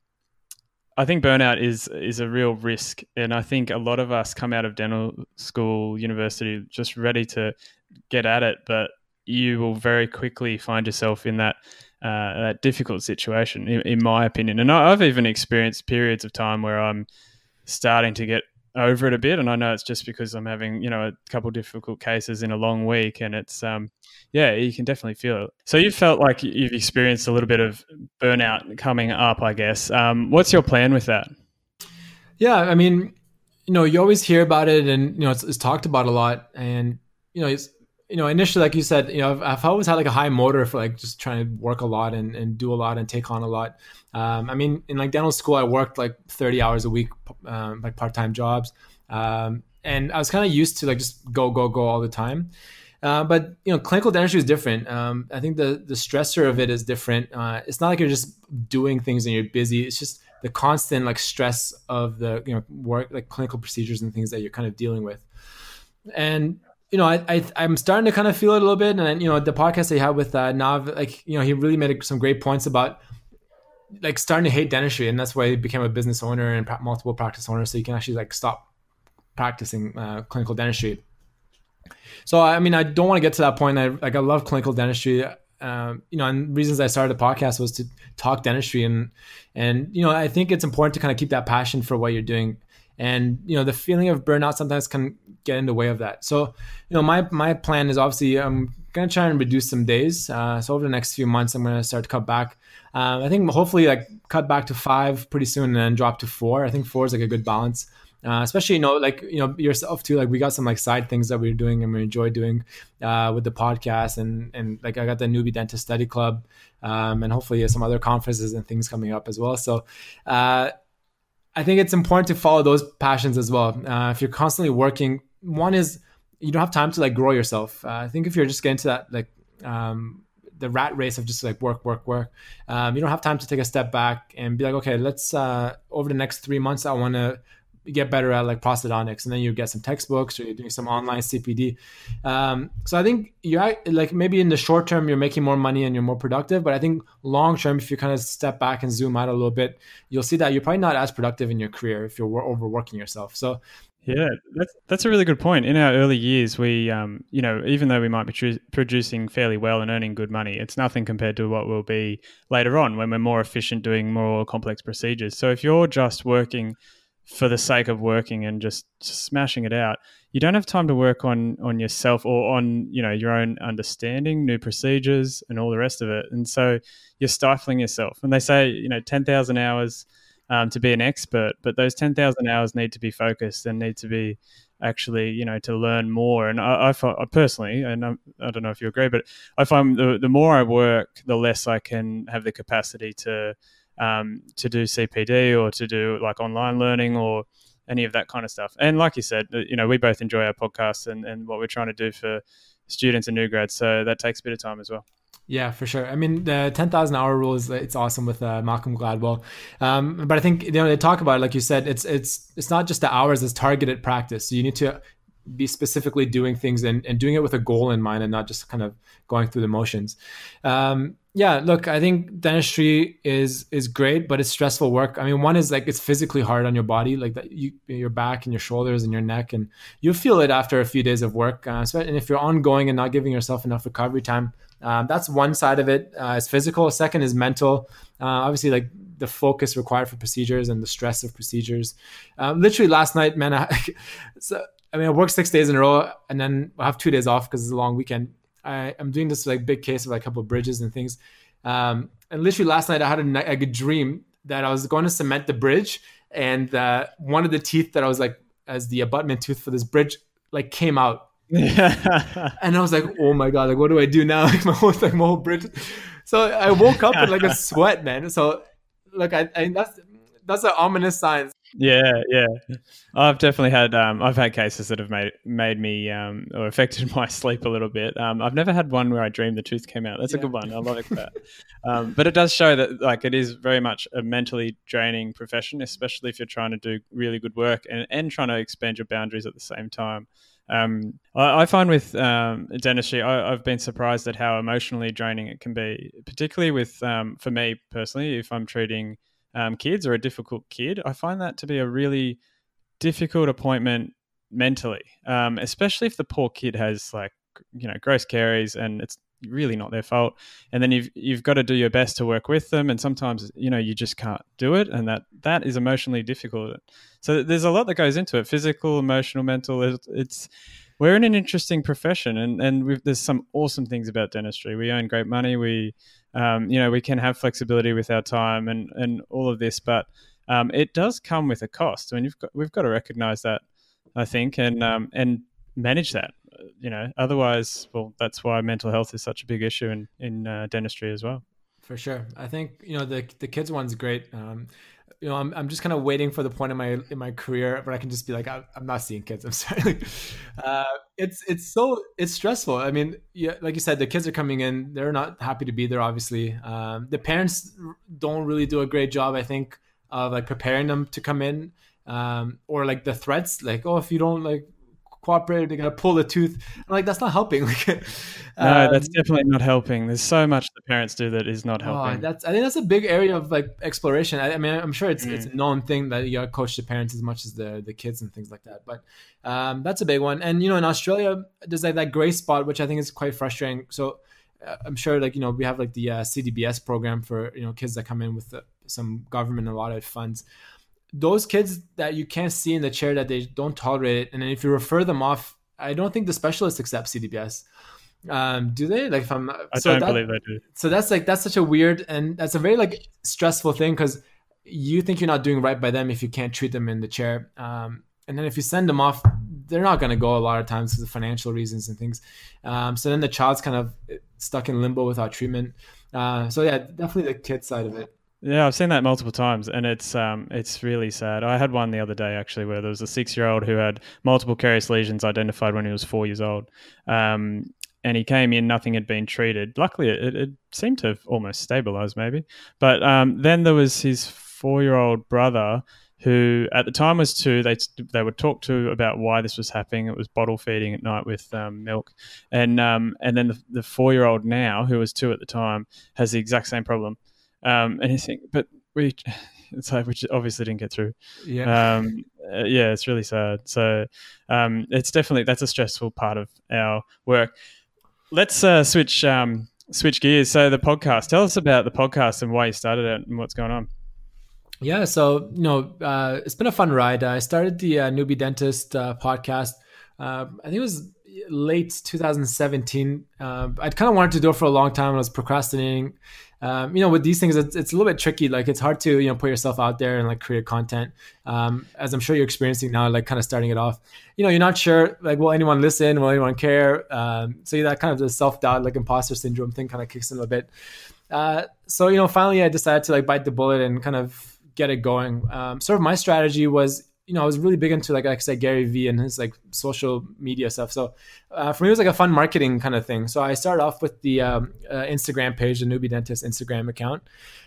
I think burnout is is a real risk, and I think a lot of us come out of dental school, university, just ready to get at it, but you will very quickly find yourself in that uh, that difficult situation, in, in my opinion. And I've even experienced periods of time where I'm starting to get over it a bit, and I know it's just because I'm having you know a couple difficult cases in a long week, and it's um yeah you can definitely feel it. So you felt like you've experienced a little bit of burnout coming up, I guess. Um, what's your plan with that? Yeah, I mean, you know, you always hear about it, and you know it's, it's talked about a lot, and you know it's you know, initially, like you said, you know, I've, I've, always had like a high motor for like just trying to work a lot and, and do a lot and take on a lot. Um, I mean, in like dental school, I worked like 30 hours a week, um, like part time jobs. Um, and I was kind of used to like just go, go, go all the time. Uh, but you know, clinical dentistry is different. Um, I think the the stressor of it is different. Uh, it's not like you're just doing things and you're busy. It's just the constant like stress of the you know work like clinical procedures and things that you're kind of dealing with. And you know, I, I am starting to kind of feel it a little bit, and you know, the podcast I had with uh, Nav, like you know, he really made some great points about like starting to hate dentistry, and that's why he became a business owner and multiple practice owner, so you can actually like stop practicing uh, clinical dentistry. So I mean, I don't want to get to that point. I like I love clinical dentistry. Um, you know, and reasons I started the podcast was to talk dentistry, and and you know, I think it's important to kind of keep that passion for what you're doing. And you know, the feeling of burnout sometimes can get in the way of that. So, you know, my my plan is obviously I'm gonna try and reduce some days. Uh, so over the next few months, I'm gonna start to cut back. Um, I think hopefully like cut back to five pretty soon, and then drop to four. I think four is like a good balance. Uh, especially you know like you know yourself too like we got some like side things that we're doing and we enjoy doing uh, with the podcast and and like i got the newbie dentist study club um, and hopefully some other conferences and things coming up as well so uh, i think it's important to follow those passions as well uh, if you're constantly working one is you don't have time to like grow yourself uh, i think if you're just getting to that like um, the rat race of just like work, work, work. Um, you don't have time to take a step back and be like, okay, let's uh, over the next three months, I want to get better at like prosthodontics and then you get some textbooks or you're doing some online cpd um, so i think you're like maybe in the short term you're making more money and you're more productive but i think long term if you kind of step back and zoom out a little bit you'll see that you're probably not as productive in your career if you're overworking yourself so yeah, that's that's a really good point. In our early years, we, um, you know, even though we might be tr- producing fairly well and earning good money, it's nothing compared to what we'll be later on when we're more efficient doing more complex procedures. So if you're just working for the sake of working and just, smashing it out, you don't have time to work on on yourself or on you know your own understanding, new procedures, and all the rest of it. And so you're stifling yourself. And they say, you know, ten thousand hours um, to be an expert, but those 10,000 hours need to be focused and need to be actually, you know, to learn more. And I, I, I personally, and I'm, I do not know if you agree, but I find the, the more I work, the less I can have the capacity to, um, to do CPD or to do like online learning or any of that kind of stuff. And like you said, you know, we both enjoy our podcasts and, and what we're trying to do for students and new grads. So that takes a bit of time as well. Yeah, for sure. I mean, the 10,000 hour rule is it's awesome with uh, Malcolm Gladwell. Um, but I think you know they talk about it, like you said, it's it's it's not just the hours; it's targeted practice. So you need to be specifically doing things and, and doing it with a goal in mind, and not just kind of going through the motions. Um, yeah, look, I think dentistry is is great, but it's stressful work. I mean, one is like it's physically hard on your body, like that you your back and your shoulders and your neck, and you feel it after a few days of work. Uh, and if you're ongoing and not giving yourself enough recovery time um, that's one side of it. Uh, physical. Second is mental. Uh, obviously, like the focus required for procedures and the stress of procedures. Um, literally last night, man. I, so, I mean, I work six days in a row, and then I have two days off because it's a long weekend. I, am doing this like big case of like a couple of bridges and things. Um, and literally last night, I had a, a dream that I was going to cement the bridge, and uh, one of the teeth that I was like as the abutment tooth for this bridge like came out and I was like, oh my god, like what do I do now? Like my whole like my whole bridge. So I woke up in like a sweat, man. So look, I, I that's that's an ominous sign. Yeah, yeah. I've definitely had um, I've had cases that have made made me um, or affected my sleep a little bit. Um, I've never had one where I dreamed the tooth came out. That's yeah. a good one. I like that. um, but it does show that like it is very much a mentally draining profession, especially if you're trying to do really good work and, and trying to expand your boundaries at the same time. Um, I, I, find with um, dentistry, I, have been surprised at how emotionally draining it can be, particularly with, um, for me personally, if I'm treating um, kids or a difficult kid, I find that to be a really difficult appointment mentally, um, especially if the poor kid has like, you know, gross caries and it's really not their fault. And then you've you've got to do your best to work with them, and sometimes you know you just can't do it, and that that is emotionally difficult. So there's a lot that goes into it: physical, emotional, mental. It's, it's we're in an interesting profession, and and there's some awesome things about dentistry. We earn great money. We um, you know we can have flexibility with our time and and all of this, but um, it does come with a cost. I mean, you've got, we've got to recognize that, I think, and um, and manage that you know, otherwise, well, that's why mental health is such a big issue in in uh, dentistry as well. For sure, I think you know the the kids one's great. Um, you know, I'm, I'm just kind of waiting for the point in my in my career where I can just be like, I, am not seeing kids. I'm sorry. uh, it's it's so it's stressful. I mean, yeah, like you said, the kids are coming in. They're not happy to be there. Obviously, um, the parents don't really do a great job. I think of like preparing them to come in, um, or like the threats, like, oh, if you don't like cooperate. They gotta pull a tooth. I'm like, that's not helping. Like, no, um, that's definitely not helping. There's so much the parents do that is not oh, helping. Oh, that's I think that's a big area of like exploration. I, I mean, I'm sure it's mm. it's a known thing that you gotta coach the parents as much as the the kids and things like that. But um, that's a big one. And you know, in Australia, there's like that gray spot, which I think is quite frustrating. So uh, I'm sure like you know we have like the uh, CDBS program for you know kids that come in with the, some government allotted funds. Those kids that you can't see in the chair that they don't tolerate it, and then if you refer them off, I don't think the specialists accept CDBS. Um, do they? Like if I'm, I so don't that, believe they do. So that's like that's such a weird and that's a very like stressful thing because you think you're not doing right by them if you can't treat them in the chair. Um, and then if you send them off, they're not going to go a lot of times because of financial reasons and things. Um, so then the child's kind of stuck in limbo without treatment. Uh, so yeah, definitely the kid side of it. Yeah, I've seen that multiple times, and it's um, it's really sad. I had one the other day actually, where there was a six-year-old who had multiple carious lesions identified when he was four years old, um, and he came in, nothing had been treated. Luckily, it, it seemed to have almost stabilized, maybe. But um, then there was his four-year-old brother who at the time was two. They they would talk to about why this was happening. It was bottle feeding at night with um, milk, and um, and then the, the four year old now, who was two at the time, has the exact same problem. Um, thinking, but we, it's like which obviously didn't get through. Yeah, um, uh, yeah, it's really sad. So um, it's definitely that's a stressful part of our work. Let's uh, switch um, switch gears. So the podcast. Tell us about the podcast and why you started it and what's going on. Yeah, so you know, uh, it's been a fun ride. I started the uh, Newbie Dentist uh, podcast. Uh, I think it was late 2017. Uh, I'd kind of wanted to do it for a long time. I was procrastinating. Um, you know, with these things, it's, it's, a little bit tricky. Like it's hard to you know put yourself out there and like create content. Um, as I'm sure you're experiencing now, like kind of starting it off. You know, you're not sure like will anyone listen? Will anyone care? Um, so that kind of the self doubt, like imposter syndrome thing, kind of kicks in a bit. Uh, so you know, finally, I decided to like bite the bullet and kind of get it going. Um, sort of my strategy was, you know, I was really big into like, like I said, Gary Vee and his like social media stuff. So uh, for me, it was like a fun marketing kind of thing. So I started off with the um, uh, Instagram page, the Newbie Dentist Instagram account.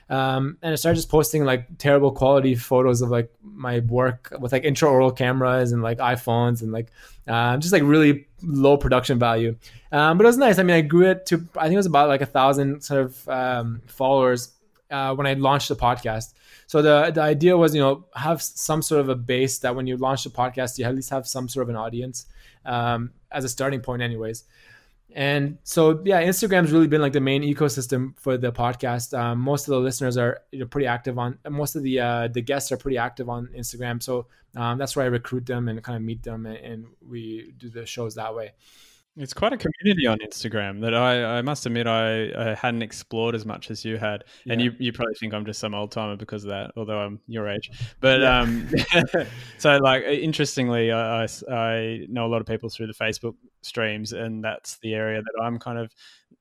Um, and I started just posting like terrible quality photos of like my work with like intraoral cameras and like iPhones and like uh, just like really low production value. Um, but it was nice. I mean, I grew it to I think it was about like a thousand sort of um, followers uh, when I launched the podcast. So the the idea was, you know, have some sort of a base that when you launch the podcast, you at least have some sort of an audience um, as a starting point, anyways. And so yeah, Instagram's really been like the main ecosystem for the podcast. Um, most of the listeners are you know, pretty active on. Most of the uh, the guests are pretty active on Instagram. So um, that's where I recruit them and kind of meet them, and, and we do the shows that way. It's quite a community on Instagram that I, I must admit I, I hadn't explored as much as you had, yeah. and you, you probably think I'm just some old timer because of that, although I'm your age. But yeah. um, so like interestingly, I, I, I know a lot of people through the Facebook streams, and that's the area that I'm kind of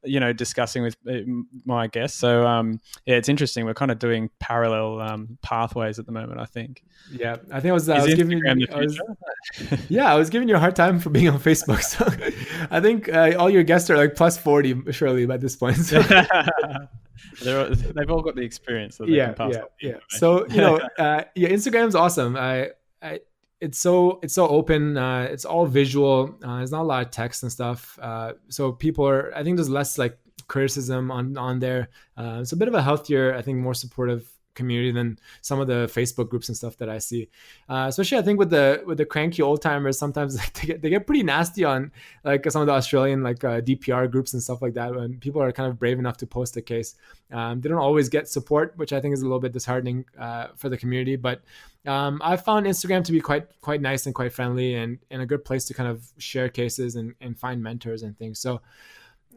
you know discussing with uh, my guests. So um, yeah, it's interesting. We're kind of doing parallel um, pathways at the moment. I think. Yeah, I think I was, I was giving. I was, yeah, I was giving you a hard time for being on Facebook. So I think uh, all your guests are like plus forty, surely by this point. So. They're, they've all got the experience. Yeah, yeah, yeah. So you know, uh, yeah, Instagram's awesome. I, I it's so it's so open. Uh, it's all visual. Uh, there's not a lot of text and stuff. Uh, so people are. I think there's less like criticism on on there. Uh, it's a bit of a healthier. I think more supportive community than some of the Facebook groups and stuff that I see. Uh, especially, I think with the with the cranky old timers, sometimes like, they get they get pretty nasty on like some of the Australian like uh, DPR groups and stuff like that. When people are kind of brave enough to post a case, um, they don't always get support, which I think is a little bit disheartening uh, for the community. But um, I found Instagram to be quite quite nice and quite friendly and, and a good place to kind of share cases and, and find mentors and things. So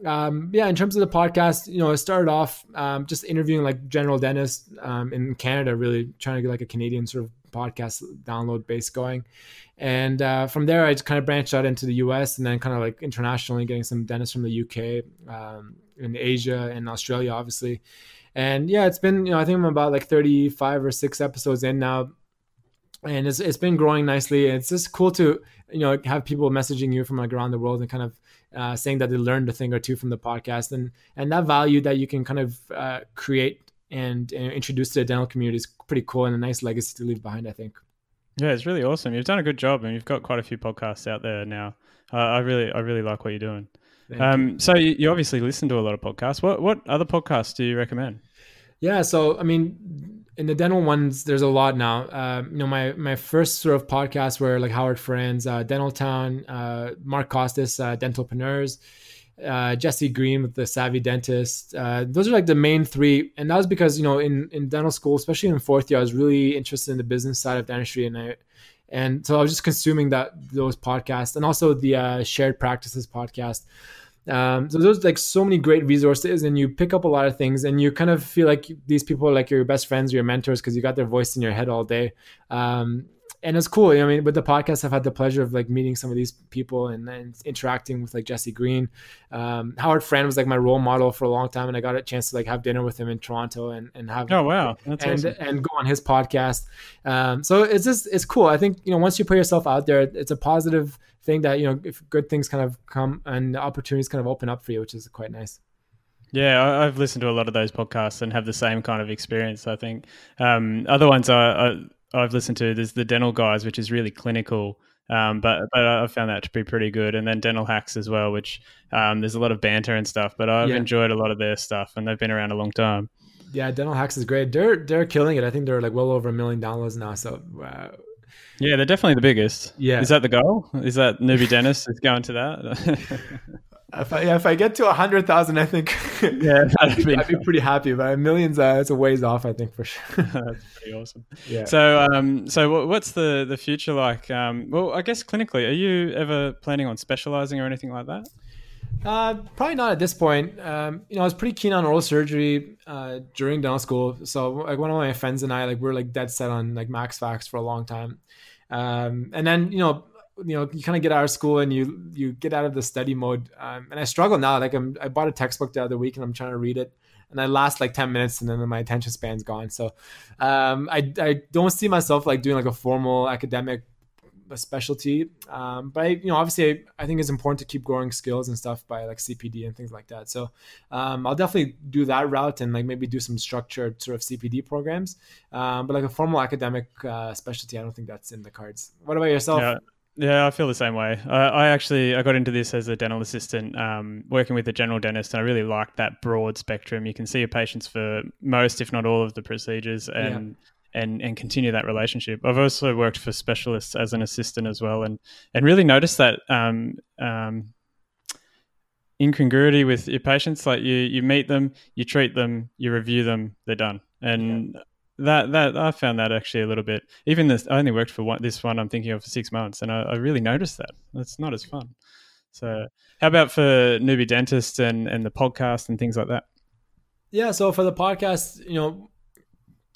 um, yeah, in terms of the podcast, you know, I started off um, just interviewing like general dentists um, in Canada, really trying to get like a Canadian sort of podcast download base going. And uh, from there, I just kind of branched out into the US and then kind of like internationally getting some dentists from the UK, um, in Asia and Australia, obviously. And yeah, it's been, you know, I think I'm about like 35 or six episodes in now and it's, it's been growing nicely. It's just cool to you know have people messaging you from like around the world and kind of uh, saying that they learned a thing or two from the podcast and and that value that you can kind of uh, create and, and, introduce to the dental community is pretty cool and a nice legacy to leave behind. I think. Yeah, it's really awesome. You've done a good job, and you've got quite a few podcasts out there now. Uh, I really, I really like what you're doing. Um, so you, you obviously listen to a lot of podcasts. What what other podcasts do you recommend? Yeah, so I mean, in the dental ones, there's a lot now. Uh, you know, my my first sort of podcasts were like Howard Farran, uh, Dental Town, uh, Mark Costes, uh, Dentalpreneurs, uh, Jesse Green with the Savvy Dentist. Uh, those are like the main three, and that was because you know in in dental school, especially in fourth year, I was really interested in the business side of dentistry, and I and so I was just consuming that those podcasts and also the uh, Shared Practices podcast. Um, so there's like so many great resources, and you pick up a lot of things, and you kind of feel like these people are like your best friends, or your mentors, because you got their voice in your head all day. Um, and it's cool. I mean, with the podcast, I've had the pleasure of like meeting some of these people and, and interacting with like Jesse Green. Um, Howard Farran was like my role model for a long time, and I got a chance to like have dinner with him in Toronto and, and have oh wow That's and awesome. and go on his podcast. Um, so it's just it's cool. I think you know once you put yourself out there, it's a positive thing that you know if good things kind of come and opportunities kind of open up for you, which is quite nice. Yeah, I've listened to a lot of those podcasts and have the same kind of experience. I think um, other ones I, I, I've listened to there's the Dental Guys, which is really clinical, um, but but I found that to be pretty good. And then Dental Hacks as well, which um, there's a lot of banter and stuff. But I've Yeah. enjoyed a lot of their stuff, and they've been around a long time. Yeah, Dental Hacks is great. They're they're killing it. I think they're like well over a million dollars now. So uh, Yeah, they're definitely the biggest. Yeah. is that the goal? Is that newbie dentist is going to that? if I yeah, if I get to a hundred thousand, I think Yeah, that'd be I'd be pretty happy. But millions, uh, it's a ways off. I think for sure. That's pretty awesome. yeah. So, um, so what's the the future like? Um, well, I guess clinically, are you ever planning on specializing or anything like that? Uh, probably not at this point. Um, you know, I was pretty keen on oral surgery uh, during dental school. So, like, one of my friends and I, like, we are like dead set on like Max Fax for a long time. Um, and then, you know, you know, you kind of get out of school and you you get out of the study mode. Um, and I struggle now. Like, I'm I bought a textbook the other week and I'm trying to read it, and I last like ten minutes and then my attention span's gone. So, um, I I don't see myself like doing like a formal academic a specialty. Um, but I, you know, obviously, I, I think it's important to keep growing skills and stuff by like CPD and things like that. So um, I'll definitely do that route and like maybe do some structured sort of CPD programs. Um, but like a formal academic uh, specialty, I don't think that's in the cards. What about yourself? Yeah. Yeah, I feel the same way. I, I actually I got into this as a dental assistant, um, working with a general dentist, and I really liked that broad spectrum. You can see your patients for most, if not all, of the procedures, and and and continue that relationship. I've also worked for specialists as an assistant as well, and and really noticed that um, um, incongruity with your patients. Like you you meet them, you treat them, you review them, they're done, and that that I found that actually a little bit. Even this, I only worked for one. This one I'm thinking of for six months, and I, I really noticed that. That's not as fun. So, how about for newbie dentists and and the podcast and things like that? Yeah. So for the podcast, you know,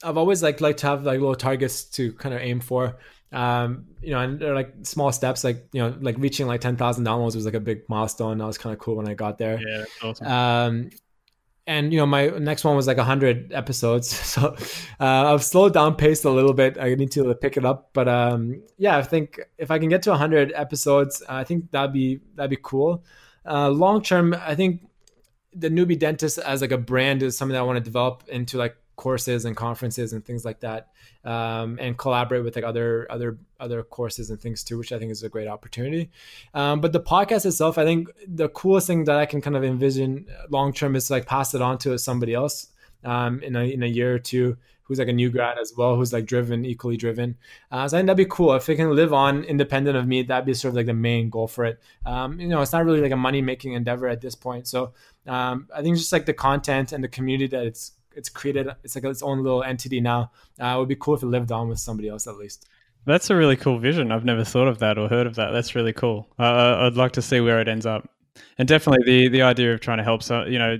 I've always like liked to have like little targets to kind of aim for. Um, you know, and they're like small steps, like you know, like reaching like ten thousand downloads was like a big milestone. That was kind of cool when I got there. Yeah, awesome. Um, and you know, my next one was like hundred episodes, so uh, I've slowed down pace a little bit. I need to pick it up, but um, yeah, I think if I can get to hundred episodes, I think that'd be that'd be cool. Uh, long term, I think the newbie dentist as like a brand is something that I want to develop into like courses and conferences and things like that um, and collaborate with like other other other courses and things too which i think is a great opportunity. Um, but the podcast itself i think the coolest thing that i can kind of envision long term is to like pass it on to somebody else um, in, a, in a year or two who's like a new grad as well who's like driven equally driven. Uh, so i think that'd be cool. If it can live on independent of me that'd be sort of like the main goal for it. Um, you know it's not really like a money making endeavor at this point. So um, i think just like the content and the community that it's it's created it's like its own little entity now uh, it would be cool if it lived on with somebody else at least That's a really cool vision. I've never thought of that or heard of that. That's really cool. Uh, I'd like to see where it ends up, and definitely the the idea of trying to help, so, you know,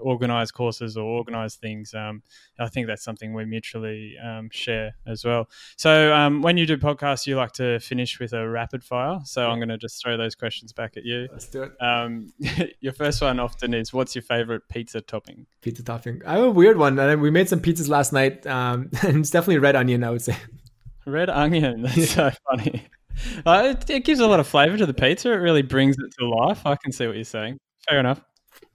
organize courses or organize things. Um, I think that's something we mutually um, share as well. So um, when you do podcasts, you like to finish with a rapid fire. So I'm going to just throw those questions back at you. let's do it Um, your first one often is, "What's your favorite pizza topping?" pizza topping i have a weird one and we made some pizzas last night um, and it's definitely red onion i would say Red onion. That's so funny. Uh, it, it gives a lot of flavor to the pizza. It really brings it to life. I can see what you're saying. Fair enough.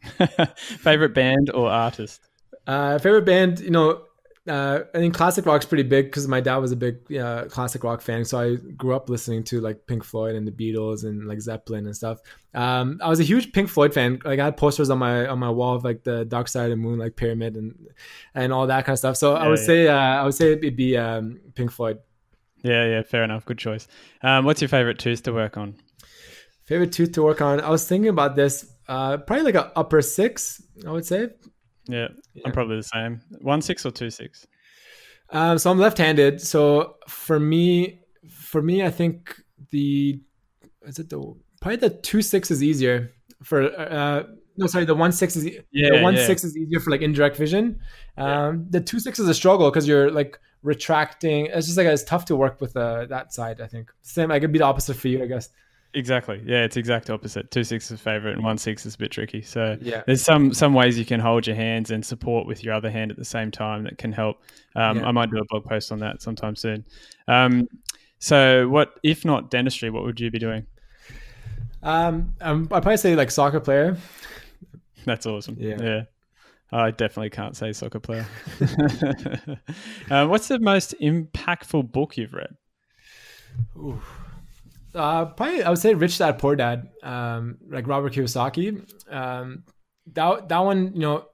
Favorite band or artist? Uh, favorite band, you know, uh, I think classic rock's pretty big because my dad was a big uh, classic rock fan. So I grew up listening to like Pink Floyd and the Beatles and like Zeppelin and stuff. Um, I was a huge Pink Floyd fan. Like I had posters on my on my wall of like the Dark Side of the Moon, like Pyramid and and all that kind of stuff. So yeah, I would yeah. say uh, I would say it'd be um, Pink Floyd. Yeah, yeah, fair enough. Good choice. Um, what's your favorite tooth to work on? Favorite tooth to work on. I was thinking about this. Uh, probably like a upper six. I would say. Yeah, yeah, I'm probably the same. One six or two six. Um, so I'm left-handed. So for me, for me, I think the is it the probably the two six is easier for. Uh, no, sorry, the one six is yeah, the one yeah. six is easier for like indirect vision. Um, yeah. The two six is a struggle because you're like retracting. It's just like it's tough to work with uh, that side. I think same. I could be the opposite for you, I guess. Exactly. Yeah, it's exact opposite. Two six is favorite, and one six is a bit tricky. So yeah. there's some some ways you can hold your hands and support with your other hand at the same time that can help. Um, yeah. I might do a blog post on that sometime soon. Um, so what if not dentistry? What would you be doing? Um, um I'd probably say like soccer player. That's awesome. Yeah. Yeah. I definitely can't say soccer player. uh, what's the most impactful book you've read? Ooh. Uh, probably I would say Rich Dad Poor Dad, um, like Robert Kiyosaki. Um, that that one, you know,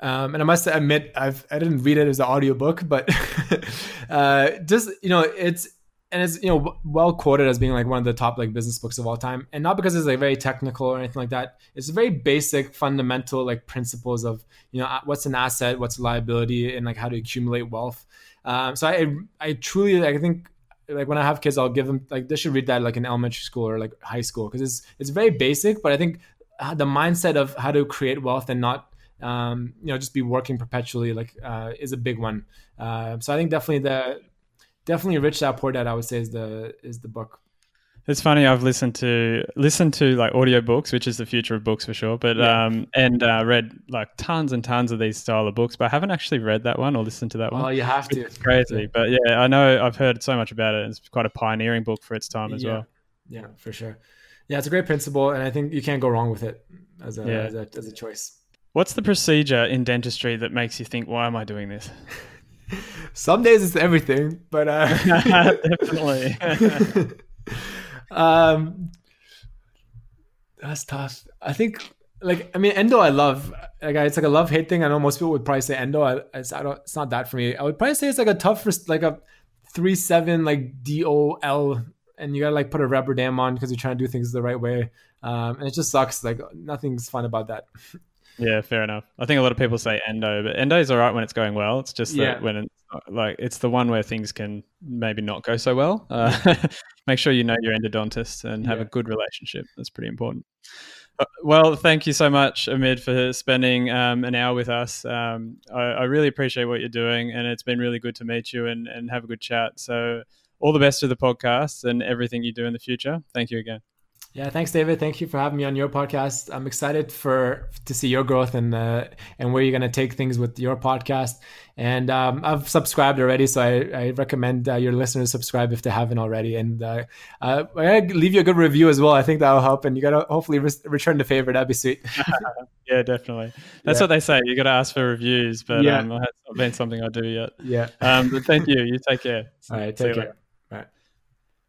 um, and I must admit I've I didn't read it as an audiobook, but uh, just you know it's and it's you know well quoted as being like one of the top like business books of all time, and not because it's like very technical or anything like that. It's very basic, fundamental like principles of you know what's an asset, what's a liability, and like how to accumulate wealth. Um, so I I truly I think like when I have kids, I'll give them like they should read that like in elementary school or like high school because it's it's very basic. But I think uh, the mindset of how to create wealth and not um, you know just be working perpetually like uh, is a big one. Uh, so I think definitely the definitely Rich Dad Poor Dad I would say is the is the book. It's funny. I've listened to listened to like audiobooks, which is the future of books for sure. But yeah. um, and uh, read like tons and tons of these style of books, but I haven't actually read that one or listened to that one. Oh, you have to. It's crazy, but yeah, I know I've heard so much about it. It's quite a pioneering book for its time as yeah. well. Yeah, for sure. Yeah, it's a great principle, and I think you can't go wrong with it as a, yeah. as a, as a choice. What's the procedure in dentistry that makes you think, "Why am I doing this"? Some days it's everything, but uh... definitely. Um, that's tough. I think like I mean endo I love like it's like a love hate thing. I know most people would probably say endo. I, it's, I don't. It's not that for me. I would probably say it's like a tough like a three seven like D O L, and you gotta like put a rubber dam on because you're trying to do things the right way. Um, and it just sucks. Like nothing's fun about that. Yeah, fair enough. I think a lot of people say endo, but endo is all right when it's going well. It's just that yeah. when it's like it's the one where things can maybe not go so well. Uh, make sure you know your endodontist and have yeah. a good relationship. That's pretty important. Uh, well, thank you so much, Amit, for spending um, an hour with us. Um, I, I, really appreciate what you're doing, and it's been really good to meet you and, and have a good chat. So, all the best to the podcast and everything you do in the future. Thank you again. Yeah, thanks, David. Thank you for having me on your podcast. I'm excited for to see your growth and uh, and where you're going to take things with your podcast. And um, I've subscribed already, so I, I recommend uh, your listeners subscribe if they haven't already. And uh, uh, I leave you a good review as well. I think that'll help, and you got to hopefully re- return the favor. That'd be sweet. yeah, definitely. That's yeah. what they say. You got to ask for reviews, but yeah. um, not been something I do yet. Yeah. Um, but thank you. You take care. All right. Take care.